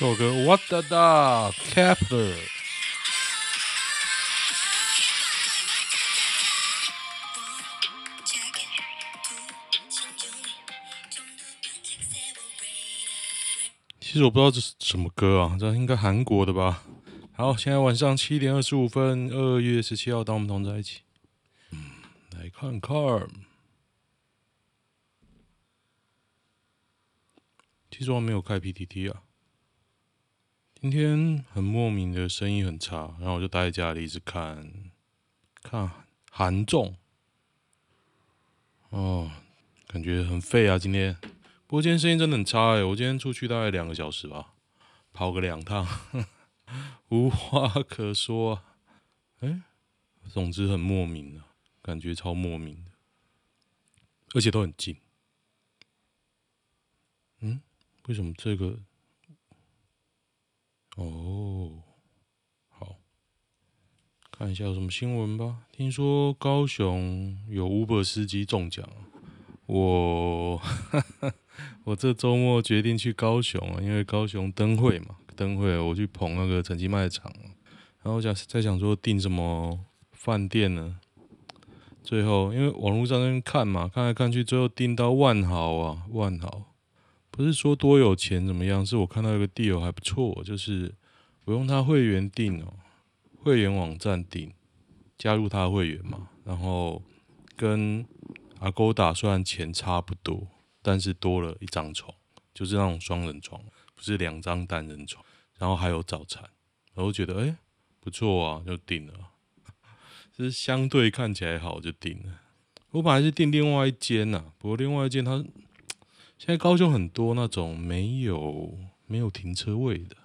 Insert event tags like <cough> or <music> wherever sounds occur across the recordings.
这首歌 What Da Da Kep1er。其实我不知道这是什么歌啊，这应该韩国的吧？好，现在晚上七点二十五分，二月十七号，当我们同在一起，来看看。其实我没有开 PTT 啊。今天很莫名的生意很差，然后我就待在家里一直看，看韩综。哦，感觉很废啊！今天，不过今天生意真的很差哎。我今天出去大概两个小时吧，跑个两趟，<laughs> 无话可说啊。哎，总之很莫名啊，感觉超莫名的，而且都很近。嗯，为什么这个？哦，好，看一下有什么新闻吧。听说高雄有 Uber 司机中奖，我我这周末决定去高雄啊，因为高雄灯会嘛，灯会我去捧那个陈其迈的场，然后想在想说订什么饭店呢？最后因为网络上那边看嘛，看来看去，最后订到万豪啊，万豪。不是说多有钱怎么样，是我看到一个 deal 还不错，就是我用他会员订哦，会员网站订，加入他会员嘛，然后跟阿勾打算钱差不多，但是多了一张床，就是那种双人床，不是两张单人床，然后还有早餐，然后觉得哎不错啊，就订了，就 <laughs> 是相对看起来好就订了。我本来是订另外一间呐，不过另外一间他。现在高雄很多那种没有没有停车位的，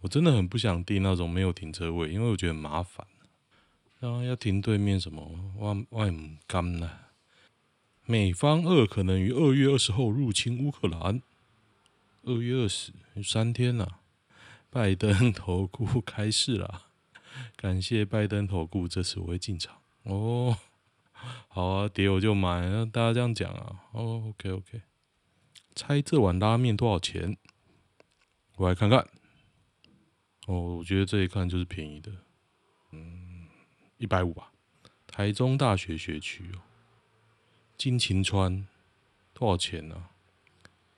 我真的很不想订那种没有停车位，因为我觉得很麻烦。然后要停对面什么，外外母干呢？美方二可能于二月二十号入侵乌克兰。二月二十，三天了。拜登投顾开市了，感谢拜登投顾，这次我会进场。哦，好啊，跌我就买，大家这样讲啊。哦，OK OK。猜这碗拉面多少钱？我来看看。哦，我觉得这一看就是便宜的，嗯，一百五吧。台中大学学区哦，金琴川多少钱呢？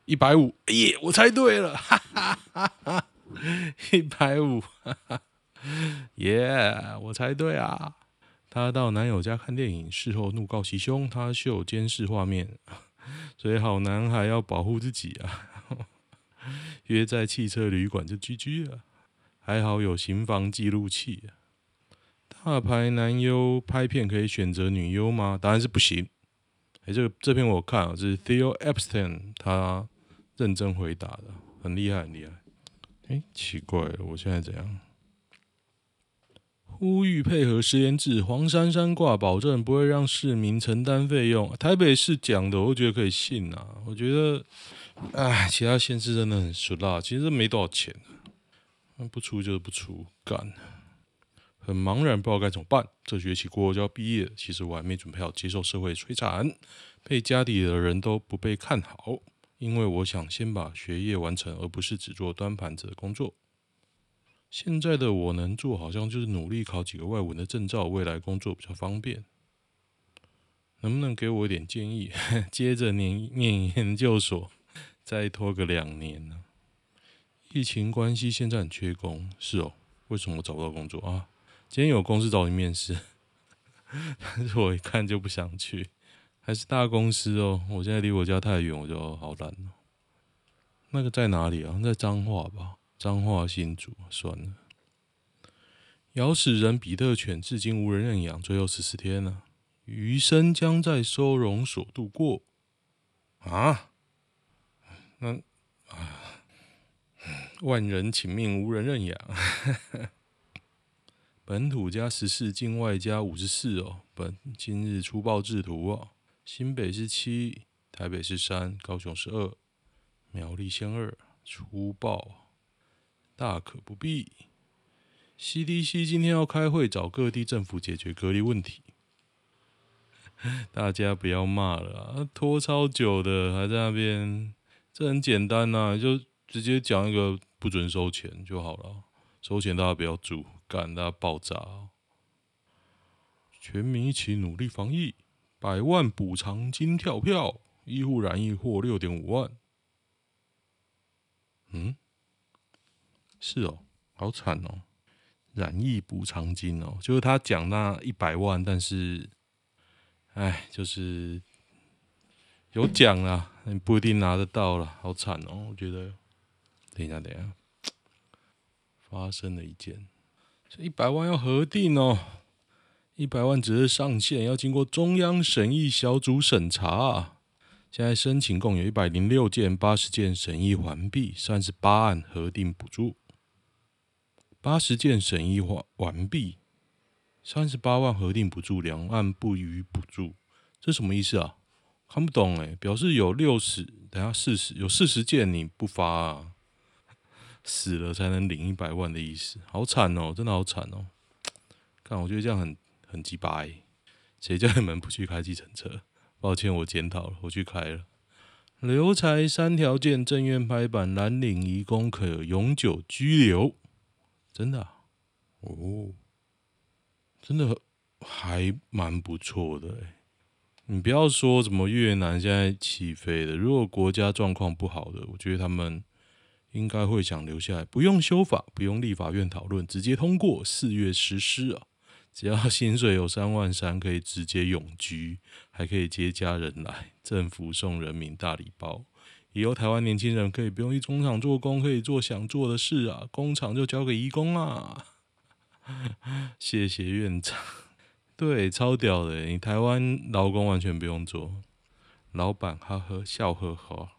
一百五，耶！我猜对了，哈哈哈哈！一百五，哈哈，耶！我猜对啊。她到男友家看电影，事后怒告其兄，他秀监视画面。<laughs> 所以好男孩要保护自己啊！<laughs> 约在汽车旅馆就 GG 了，还好有行房记录器。大牌男优拍片可以选择女优吗？答案是不行。哎，这个这篇我看啊，这是 Theo Epstein 他认真回答的，很厉害，很厉害。哎，奇怪了，我现在怎样？呼吁配合实联制，黄珊珊挂保证不会让市民承担费用。台北市讲的，我觉得可以信啊。我觉得，哎，其他县市真的很俗辣，其实没多少钱，不出就是不出，干，很茫然，不知道该怎么办。这学期过后就要毕业，其实我还没准备好接受社会摧残，被家里的人都不被看好，因为我想先把学业完成，而不是只做端盘子的工作。现在的我能做，好像就是努力考几个外文的证照，未来工作比较方便。能不能给我一点建议？<laughs> 接着念念研究所，再拖个两年呢？疫情关系，现在很缺工，是哦？为什么我找不到工作啊？今天有公司找你面试，<laughs> 但是我一看就不想去，还是大公司哦。我现在离我家太远，我就好懒了。那个在哪里啊？在彰化吧。彰化新竹，算了。咬死人比特犬至今无人认养，最后十四天了，余生将在收容所度过。啊？那啊，万人请命无人认养。<laughs> 本土加十四，境外加五十四哦。本今日出报制图哦。新北是七，台北是三，高雄是二，苗栗县二，出报。大可不必。CDC 今天要开会，找各地政府解决隔离问题。<laughs> 大家不要骂了啊，拖超久的，还在那边。这很简单呐，就直接讲一个不准收钱就好了，收钱大家不要住，干大家爆炸。全民一起努力防疫，百万补偿金跳票，医护染疫获六点五万。嗯，是哦，好惨哦，染疫补偿金哦，就是他讲那一百万，但是，哎，就是有奖啦，你不一定拿得到了，好惨哦，我觉得。等一下，等一下，<tsk> 发生了一件，这一百万要核定哦，一百万只是上限，要经过中央审议小组审查啊。现在申请共有一百零六件，八十件审议完毕，三十八案核定补助。八十件审议完完毕，三十八万核定补助，两案不予补助，这什么意思啊？看不懂哎，表示有六十，等下四十，有四十件你不发啊？死了才能领一百万的意思，好惨哦，真的好惨哦！看，我觉得这样很很鸡巴欸，谁叫你们不去开计程车？抱歉，我检讨了，我去开了。留才三条件，正院拍板，蓝领移工可永久居留，真的、哦，真的还蛮不错的哎。你不要说什么越南现在起飞的，如果国家状况不好的，我觉得他们。应该会想留下来，不用修法，不用立法院讨论，直接通过，四月实施啊！只要薪水有三万三，可以直接永居，还可以接家人来，政府送人民大礼包。以后台湾年轻人可以不用去工厂做工，可以做想做的事啊！工厂就交给义工啊！谢谢院长，对，超屌的，你台湾劳工完全不用做，老板哈呵笑呵呵。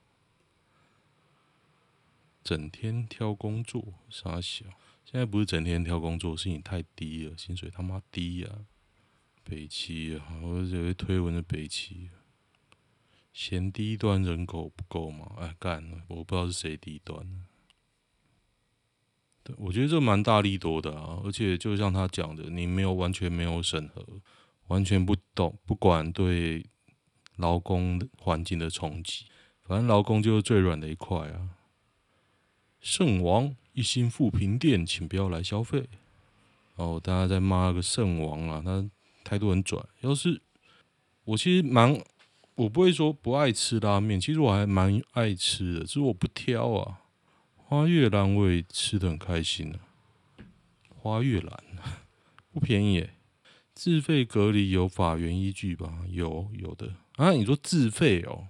整天挑工作，傻小。现在不是整天挑工作，是你太低了，薪水他妈低呀、北七啊，我以为推文的北七，嫌低端人口不够吗？哎，干了，我不知道是谁低端。对，我觉得这蛮大力多的啊，而且就像他讲的，你没有完全没有审核，完全不懂，不管对劳工环境的冲击，反正劳工就是最软的一块啊。圣王一心富平店，请不要来消费。哦，大家在骂个圣王啊，他态度很拽。要是我其实蛮，我不会说不爱吃拉面，其实我还蛮爱吃的，只是我不挑啊。花月兰我也吃的很开心啊。花月兰不便宜耶，自费隔离有法源依据吧？有有的啊？你说自费哦？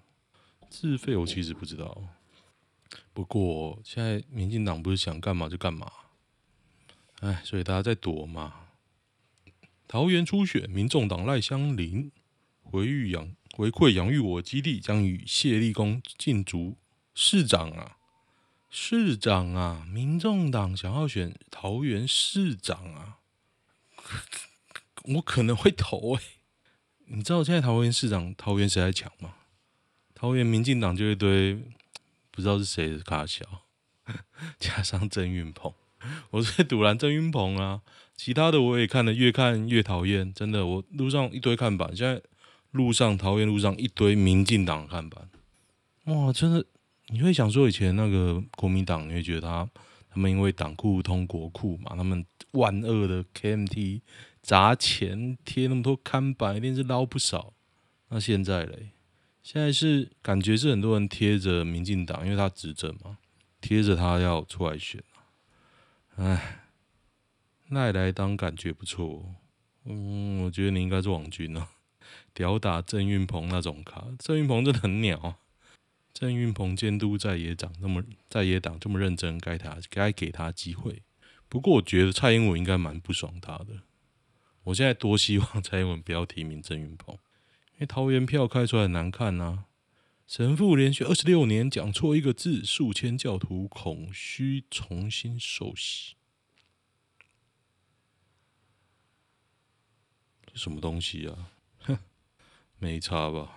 自费我其实不知道。不过现在民进党不是想干嘛就干嘛，哎，所以大家在躲嘛。桃园初选，民众党赖香林回育养回馈养育我基地，将与谢立功竞逐市长啊，市长啊，民众党想要选桃园市长啊，我可能会投哎、你知道现在桃园市长桃园谁在抢吗？桃园民进党就一堆。不知道是谁的卡小，<laughs> 加上郑云鹏，<laughs> 我是赌烂郑云鹏啊。其他的我也看了，越看越讨厌。真的，我路上一堆看板，现在路上桃园路上一堆民进党看板，哇，真的，你会想说以前那个国民党，你会觉得他他们因为党库通国库嘛，他们万恶的 KMT 砸钱贴那么多看板，一定是捞不少。那现在嘞？现在是感觉是很多人贴着民进党，因为他执政嘛，贴着他要出来选。哎，赖来当感觉不错。嗯，我觉得你应该是网军哦，<laughs> 屌打郑运鹏那种卡。郑运鹏真的很鸟。郑运鹏监督在野党那么在野党这么认真，该他该给他机会。不过我觉得蔡英文应该蛮不爽他的。我现在多希望蔡英文不要提名郑运鹏。因为桃园票开出来很难看呐、啊，神父连续二十六年讲错一个字，数千教徒恐需重新受洗。这什么东西啊？哼，没差吧？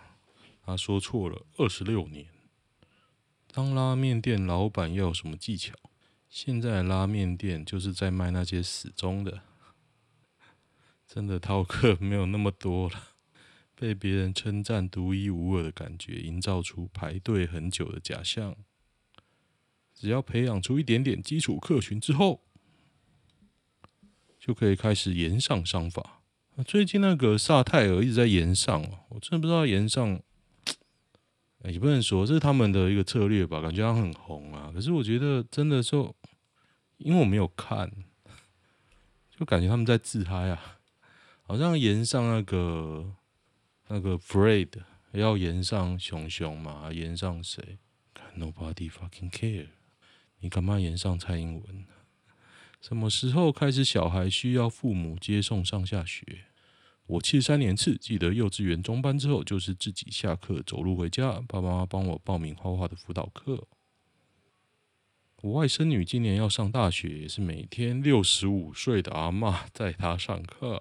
他说错了，二十六年。当拉面店老板要有什么技巧？现在拉面店就是在卖那些死忠的，<laughs> 真的饕客没有那么多了。被别人称赞独一无二的感觉，营造出排队很久的假象。只要培养出一点点基础客群之后，就可以开始延上商法。最近那个萨泰尔一直在延上，我真的不知道延上，也不能说这是他们的一个策略吧，感觉他很红啊。可是我觉得真的就，因为我没有看，就感觉他们在自嗨啊，好像延上那个那个 Fred 要延上熊熊嘛，延上谁？Nobody fucking care。你干嘛延上蔡英文？什么时候开始小孩需要父母接送上下学？我七三年次，记得幼稚园中班之后就是自己下课走路回家，爸爸妈妈帮我报名画画的辅导课。我外甥女今年要上大学，也是每天六十五岁的阿嬷带她上课。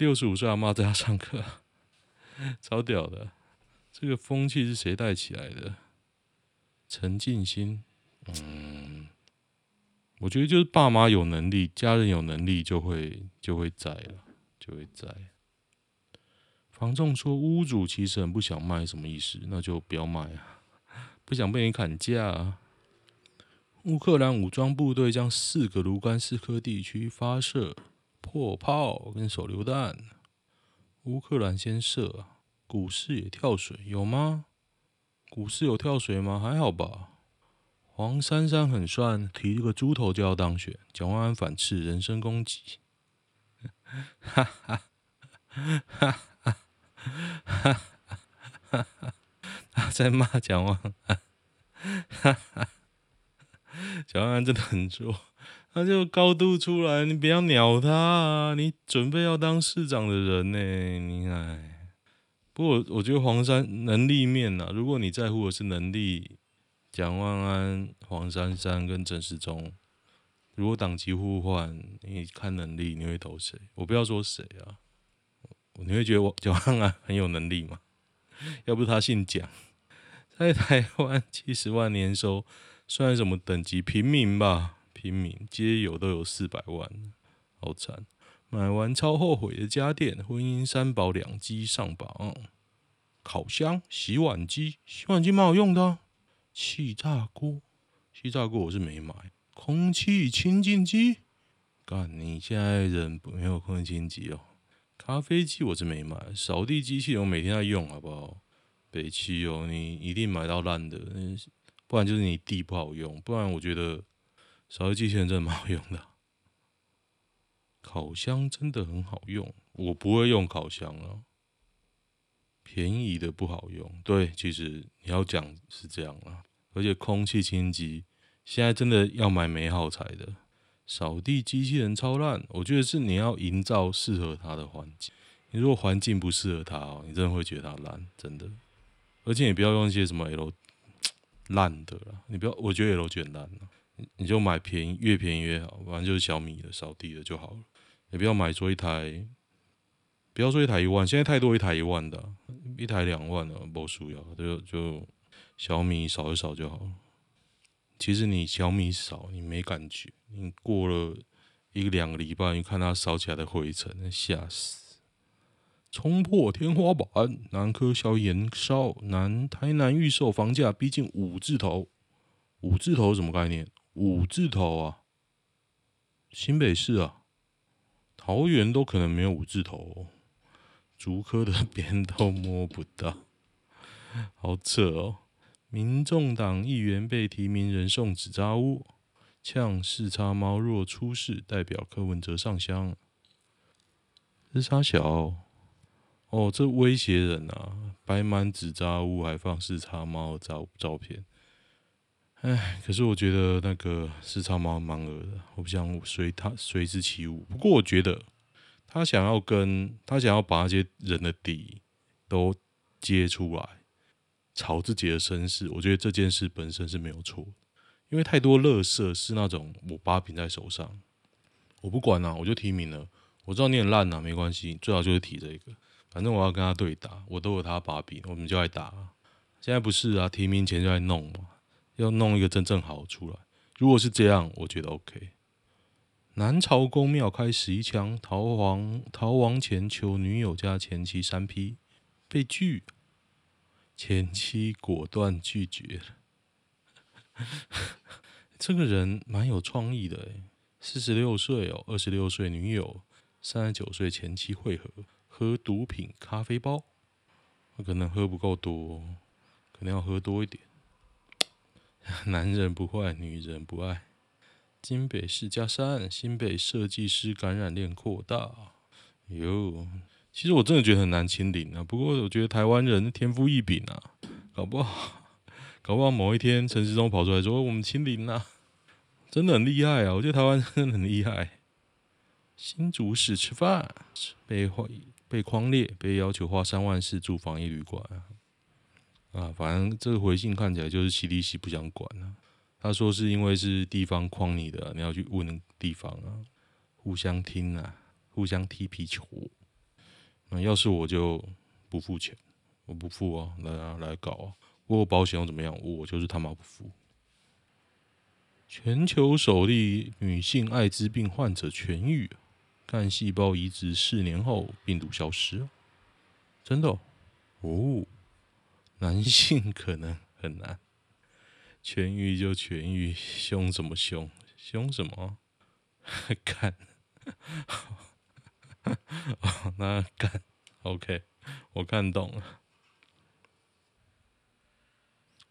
六十五岁阿妈在家上课，超屌的！这个风气是谁带起来的？陈进兴。嗯，我觉得就是爸妈有能力，家人有能力就会就会在了，就会在。房仲说屋主其实很不想卖，什么意思？那就不要卖啊，不想被你砍价啊。乌克兰武装部队将四个卢甘斯克地区发射破炮跟手榴弹，乌克兰先射，股市也跳水，有吗？股市有跳水吗？还好吧。黄珊珊很帅，提一个猪头就要当选。蒋万安反刺，人身攻击。哈哈哈哈哈哈哈哈！他在骂蒋万安。哈哈，蒋万安真的很弱，他就高度出来，你不要鸟他啊！你准备要当市长的人呢？你哎，不过我觉得黄山能力面呐，如果你在乎的是能力。蒋万安、黄珊珊跟陈时中，如果党籍互换，你看能力，你会投谁？我不要说谁啊，你会觉得我蒋万安很有能力吗？<laughs> 要不他姓蒋，在台湾七十万年收，算什么等级？平民吧，平民皆有都有四百万，好惨！买完超后悔的家电，婚姻三宝两机上榜，烤箱、洗碗机，洗碗机蛮好用的。气炸锅，气炸锅我是没买。空气清净机，干，你现在人没有空气清净机哦。咖啡机我是没买，扫地机器人我每天在用，好不好？北汽哦，你一定买到烂的，不然就是你地不好用，不然我觉得扫地机器人真的蛮好用的。烤箱真的很好用，我不会用烤箱啊。便宜的不好用，对，其实你要讲是这样啊。而且空气清机现在真的要买没耗材的，扫地机器人超烂。我觉得是你要营造适合它的环境，你如果环境不适合它哦，你真的会觉得它烂，真的。而且你不要用一些什么 L 烂的啦，你不要，我觉得 L 卷烂了，你就买便宜，越便宜越好，反正就是小米的扫地的就好了。也不要买做一台。不要说一台一万，现在太多一台一万的，一台两万的不需要，就就小米扫一扫就好了。其实你小米扫你没感觉，你过了一个两个礼拜，你看它扫起来的灰尘，吓死！冲破天花板，南科消延烧，南台南预售房价逼近五字头，五字头什么概念？五字头啊，新北市啊，桃园都可能没有五字头。竹科的边都摸不到，好扯哦！民众党议员被提名人送纸扎屋，呛四叉猫若出事，代表柯文哲上香。是啥小？哦，这威胁人啊！摆满纸扎屋，还放四叉猫照照片。哎，可是我觉得那个四叉猫蛮恶的，我不想随他随之起舞。不过我觉得。他想要跟他想要把那些人的底都揭出来，炒自己的身世，我觉得这件事本身是没有错，因为太多乐色是那种我把柄在手上，我不管啊，我就提名了，我知道你很烂啊，没关系，最好就是提这个，反正我要跟他对打，我都有他把柄，我们就来打。现在不是啊，提名前就在弄嘛，要弄一个真正好出来。如果是这样，我觉得 OK。南朝宫庙开十一枪，逃亡逃亡前求女友加前妻三批，被拒，前妻果断拒绝了。<laughs> 这个人蛮有创意的诶，四十六岁哦，二十六岁女友，三十九岁前妻会合，喝毒品咖啡包，可能喝不够多，可能要喝多一点。<laughs> 男人不坏，女人不爱。金北市加三，新北设计师感染链扩大。哟，其实我真的觉得很难清零啊。不过我觉得台湾人天赋异禀啊，搞不好，<laughs> 搞不好某一天陈时中跑出来说我们清零了，真的很厉害啊！我觉得台湾真的很厉害。新竹市吃饭被被匡列，被要求花三万四住防疫旅馆！啊反正这个回信看起来就是 CDC 不想管了。他说是因为是地方框你的，你要去问地方啊，互相听啊，互相踢皮球。那要是我就不付钱，我不付啊，来啊来搞啊，我有保险又怎么样？我就是他妈不付。全球首例女性艾滋病患者痊愈，干细胞移植四年后病毒消失，真的哦，哦，男性可能很难。痊愈就痊愈，凶什么凶？凶什么？<laughs> 干！<laughs> 哦，那干，OK，我看懂了。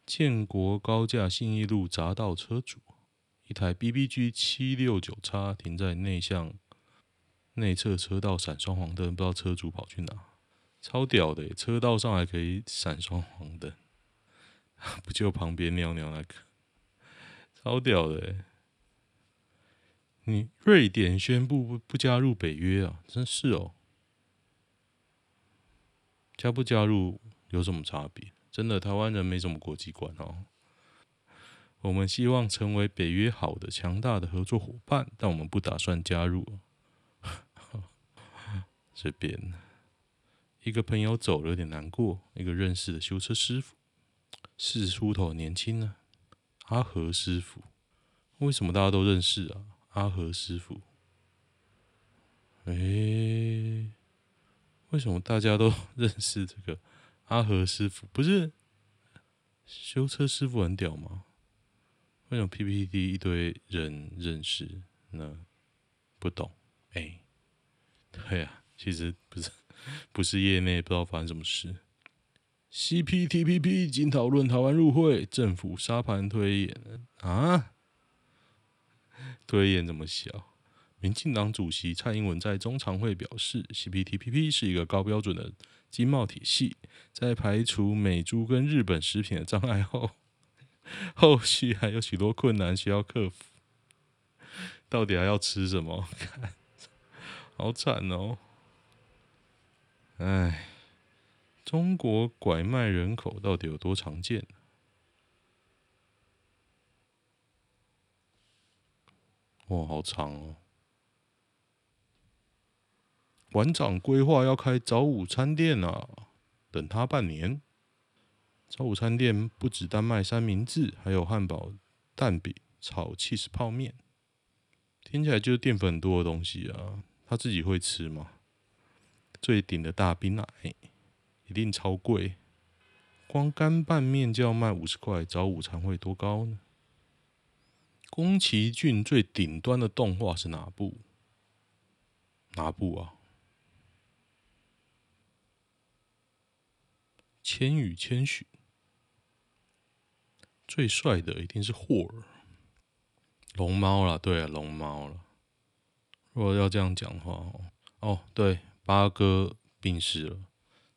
建国高架信义路匝道车主，一台 BBG 七六九叉停在内向内侧车道，闪双黄灯，不知道车主跑去哪？超屌的，车道上还可以闪双黄灯。<laughs> 不就旁边尿尿那个，超屌的！你瑞典宣布不不加入北约啊？真是哦，加不加入有什么差别？真的，台湾人没什么国际观哦。我们希望成为北约好的、强大的合作伙伴，但我们不打算加入。<laughs> 这边一个朋友走了，有点难过。一个认识的修车师傅。四十出头，年轻呢。阿和师傅，为什么大家都认识啊？阿和师傅，哎，为什么大家都认识这个阿和师傅？不是修车师傅很屌吗？为什么 PPT 一堆人认识呢？不懂哎。对啊，其实不是，<laughs> 不是业内不知道发生什么事。CPTPP 经讨论台湾入会，政府沙盘推演啊？<laughs> 推演怎么小？民进党主席蔡英文在中常会表示，CPTPP 是一个高标准的经贸体系，在排除美猪跟日本食品的障碍后，<laughs> 后续还有许多困难需要克服。到底还要吃什么？看，好惨哦！哎。中国拐卖人口到底有多常见？哇，好长哦！馆长规划要开早午餐店啊，等他半年。早午餐店不止单卖三明治，还有汉堡、蛋饼、炒起司泡面，听起来就是淀粉多的东西啊。他自己会吃吗？最顶的大冰奶。一定超贵，光干拌面就要卖五十块，早午餐会多高呢？宫崎骏最顶端的动画是哪部？哪部啊？《千与千寻》。最帅的一定是霍尔，龙猫了，对啊，龙猫了。如果要这样讲的话，哦，对，八哥病逝了。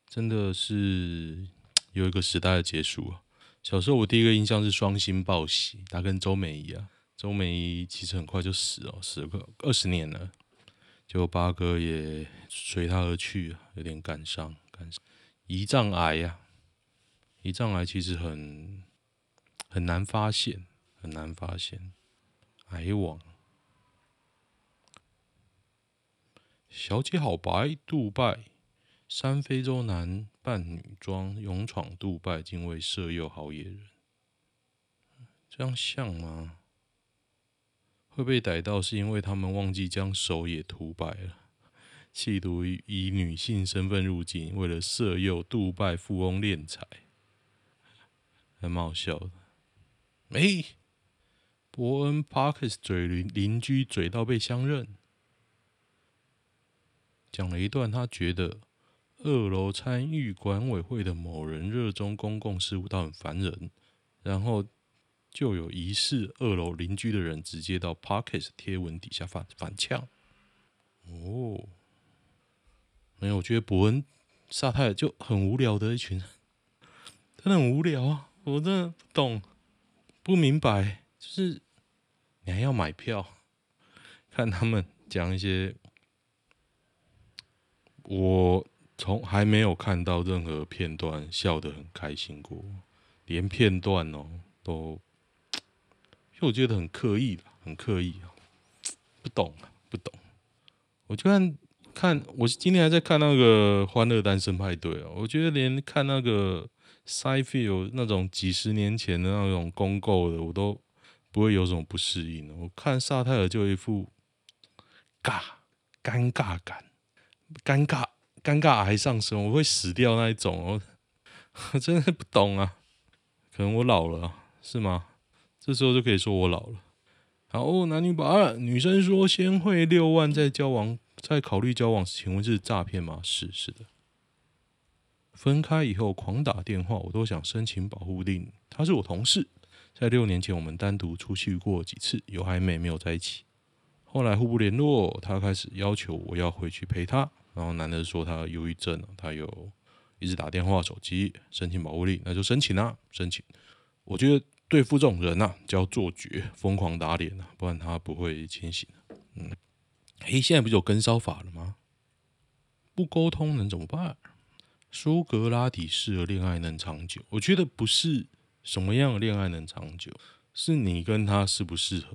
真的是有一个时代的结束啊！小时候我第一个印象是双星报喜，他跟周美仪啊，周美仪其实很快就死了，死了个二十年了，结果八哥也随他而去，有点感伤，感伤。胰脏癌呀，胰脏癌其实很很难发现，很难发现，癌王。小姐好白，杜拜。三非洲男扮女装勇闯杜拜，竟为色诱好野人，这样像吗？会被逮到是因为他们忘记将手也涂白了，企图以女性身份入境，为了色诱杜拜富翁敛财，还蛮好笑的。哎，伯恩 Parkes 嘴邻邻居嘴到被相认，讲了一段他觉得二楼参与管委会的某人热衷公共事务到很烦人，然后就有疑似二楼邻居的人直接到 Parkes 贴文底下反反呛。哦，没有，我觉得伯恩萨泰尔就很无聊的一群人，真的很无聊啊！我真的不懂，不明白。就是你还要买票看他们讲一些，我从还没有看到任何片段笑得很开心过，连片段哦都，因为我觉得很刻意，很刻意啊，不懂啊，不懂。我就看看，我今天还在看那个《欢乐单身派对》啊，我觉得连看那个 Seinfeld 那种几十年前的那种公构的，我都。不会有什么不适应。我看萨泰尔就一副尬尴尬感，尴尬尴尬癌上升，我会死掉那一种。我 <laughs> 真的不懂啊，可能我老了，是吗？这时候就可以说我老了。好，男女把女生说先汇六万再交往，再考虑交往，请问这是诈骗吗？是是的。分开以后狂打电话，我都想申请保护令。他是我同事。在六年前，我们单独出去过几次，有暧昧没有在一起。后来互不联络，他开始要求我要回去陪他。然后男的说他忧郁症，他有一直打电话、手机，申请保护令，那就申请啊，申请。我觉得对付这种人啊，叫做绝，疯狂打脸啊，不然他不会清醒。嗯，诶，现在不是有跟骚法了吗？不沟通能怎么办？苏格拉底式的恋爱能长久？我觉得不是。什么样的恋爱能长久？是你跟他适不适合？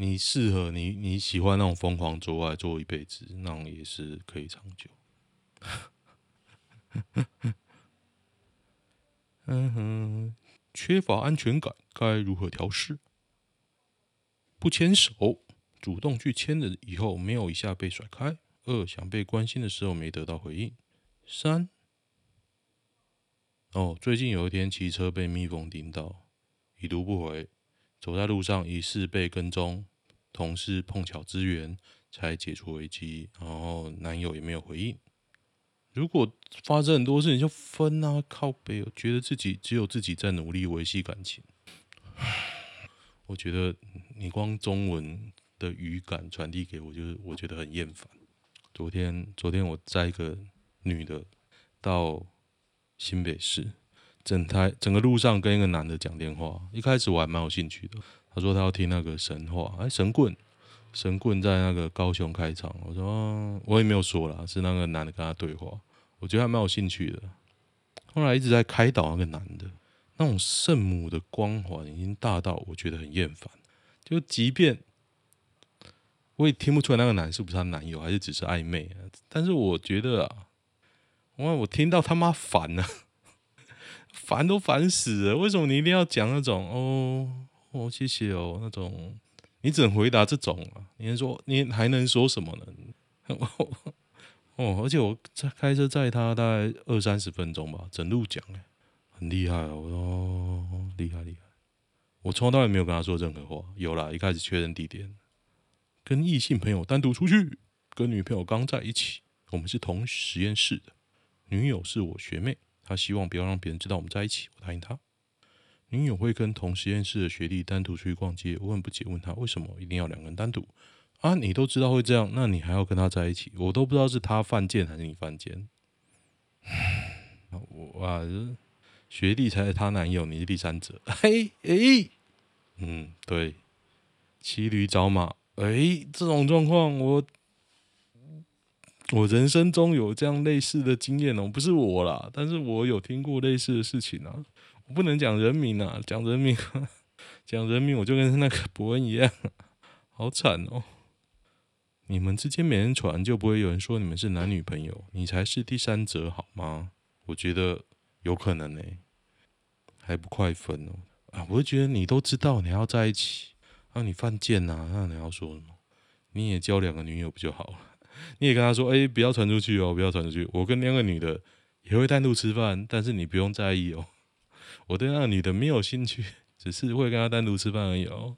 你适合你你喜欢那种疯狂做爱做一辈子，那种也是可以长久。嗯哼，缺乏安全感该如何调适？不牵手，主动去牵了以后没有一下被甩开。二，想被关心的时候没得到回应。三。哦，最近有一天骑车被蜜蜂叮到，已读不回，走在路上疑似被跟踪，同事碰巧支援才解除危机，然后男友也没有回应。如果发生很多事情就分啊，靠背，觉得自己只有自己在努力维系感情。<sighs> 我觉得你光中文的语感传递给我，就是我觉得很厌烦。昨天，昨天我载一个女的到。新北市，整台整个路上跟一个男的讲电话。一开始我还蛮有兴趣的，他说他要听那个神话，哎，神棍，神棍在那个高雄开场。我说我也没有说了，是那个男的跟他对话，我觉得还蛮有兴趣的。后来一直在开导那个男的，那种圣母的光环已经大到我觉得很厌烦。就即便我也听不出来那个男是不是他男友，还是只是暧昧啊，但是我觉得啊。哇！我听到他妈烦了，<laughs> 烦都烦死了。为什么你一定要讲那种哦哦谢谢哦那种？你只能回答这种啊？你能说你还能说什么呢？<laughs> 哦，而且我在开车载他大概二三十分钟吧，整路讲哎，很厉害哦。厉害厉害。我从头到尾没有跟他说任何话。有啦，一开始确认地点，跟异性朋友单独出去，跟女朋友刚在一起，我们是同实验室的。女友是我学妹，她希望不要让别人知道我们在一起，我答应她。女友会跟同实验室的学弟单独出去逛街，我很不解，问她为什么一定要两个人单独？啊，你都知道会这样，那你还要跟他在一起？我都不知道是他犯贱还是你犯贱。我啊，学弟才是她男友，你是第三者。嘿，诶，嗯，对，骑驴找马，诶，这种状况我。我人生中有这样类似的经验哦，不是我啦，但是我有听过类似的事情啊。我不能讲人名啊，讲人名，<laughs> 讲人名我就跟那个伯恩一样，好惨哦。你们之间没人传，就不会有人说你们是男女朋友，你才是第三者好吗？我觉得有可能呢、还不快分哦。啊，我就觉得你都知道你要在一起，啊，你犯贱呐、啊，那你要说什么？你也交两个女友不就好了？<laughs> 你也跟他说：“哎、不要传出去哦，不要传出去。我跟那个女的也会单独吃饭，但是你不用在意哦。我对那女的没有兴趣，<laughs> 只是会跟她单独吃饭而已哦。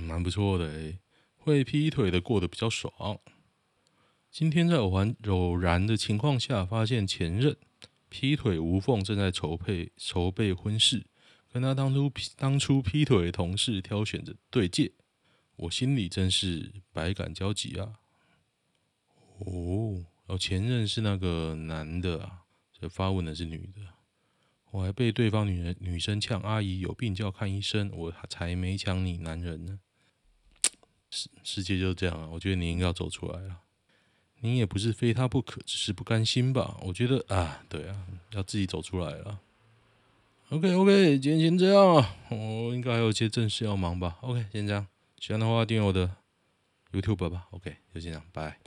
蛮不错的诶，会劈腿的过得比较爽。今天在偶然偶然的情况下，发现前任劈腿无缝正在筹备筹备婚事，跟他当初当初劈腿的同事挑选着对戒，我心里真是百感交集啊。哦，哦，前任是那个男的啊，这发问的是女的，我还被对方女人女生呛阿姨有病叫看医生，我才没抢你男人呢。世世界就是这样啊，我觉得你应该要走出来了。你也不是非他不可，只是不甘心吧？我觉得啊，对啊，要自己走出来了。OK OK，今天先这样啊，我应该还有一些正事要忙吧。OK，先这样，喜欢的话订阅我的 YouTube 吧。OK，就先这样，拜。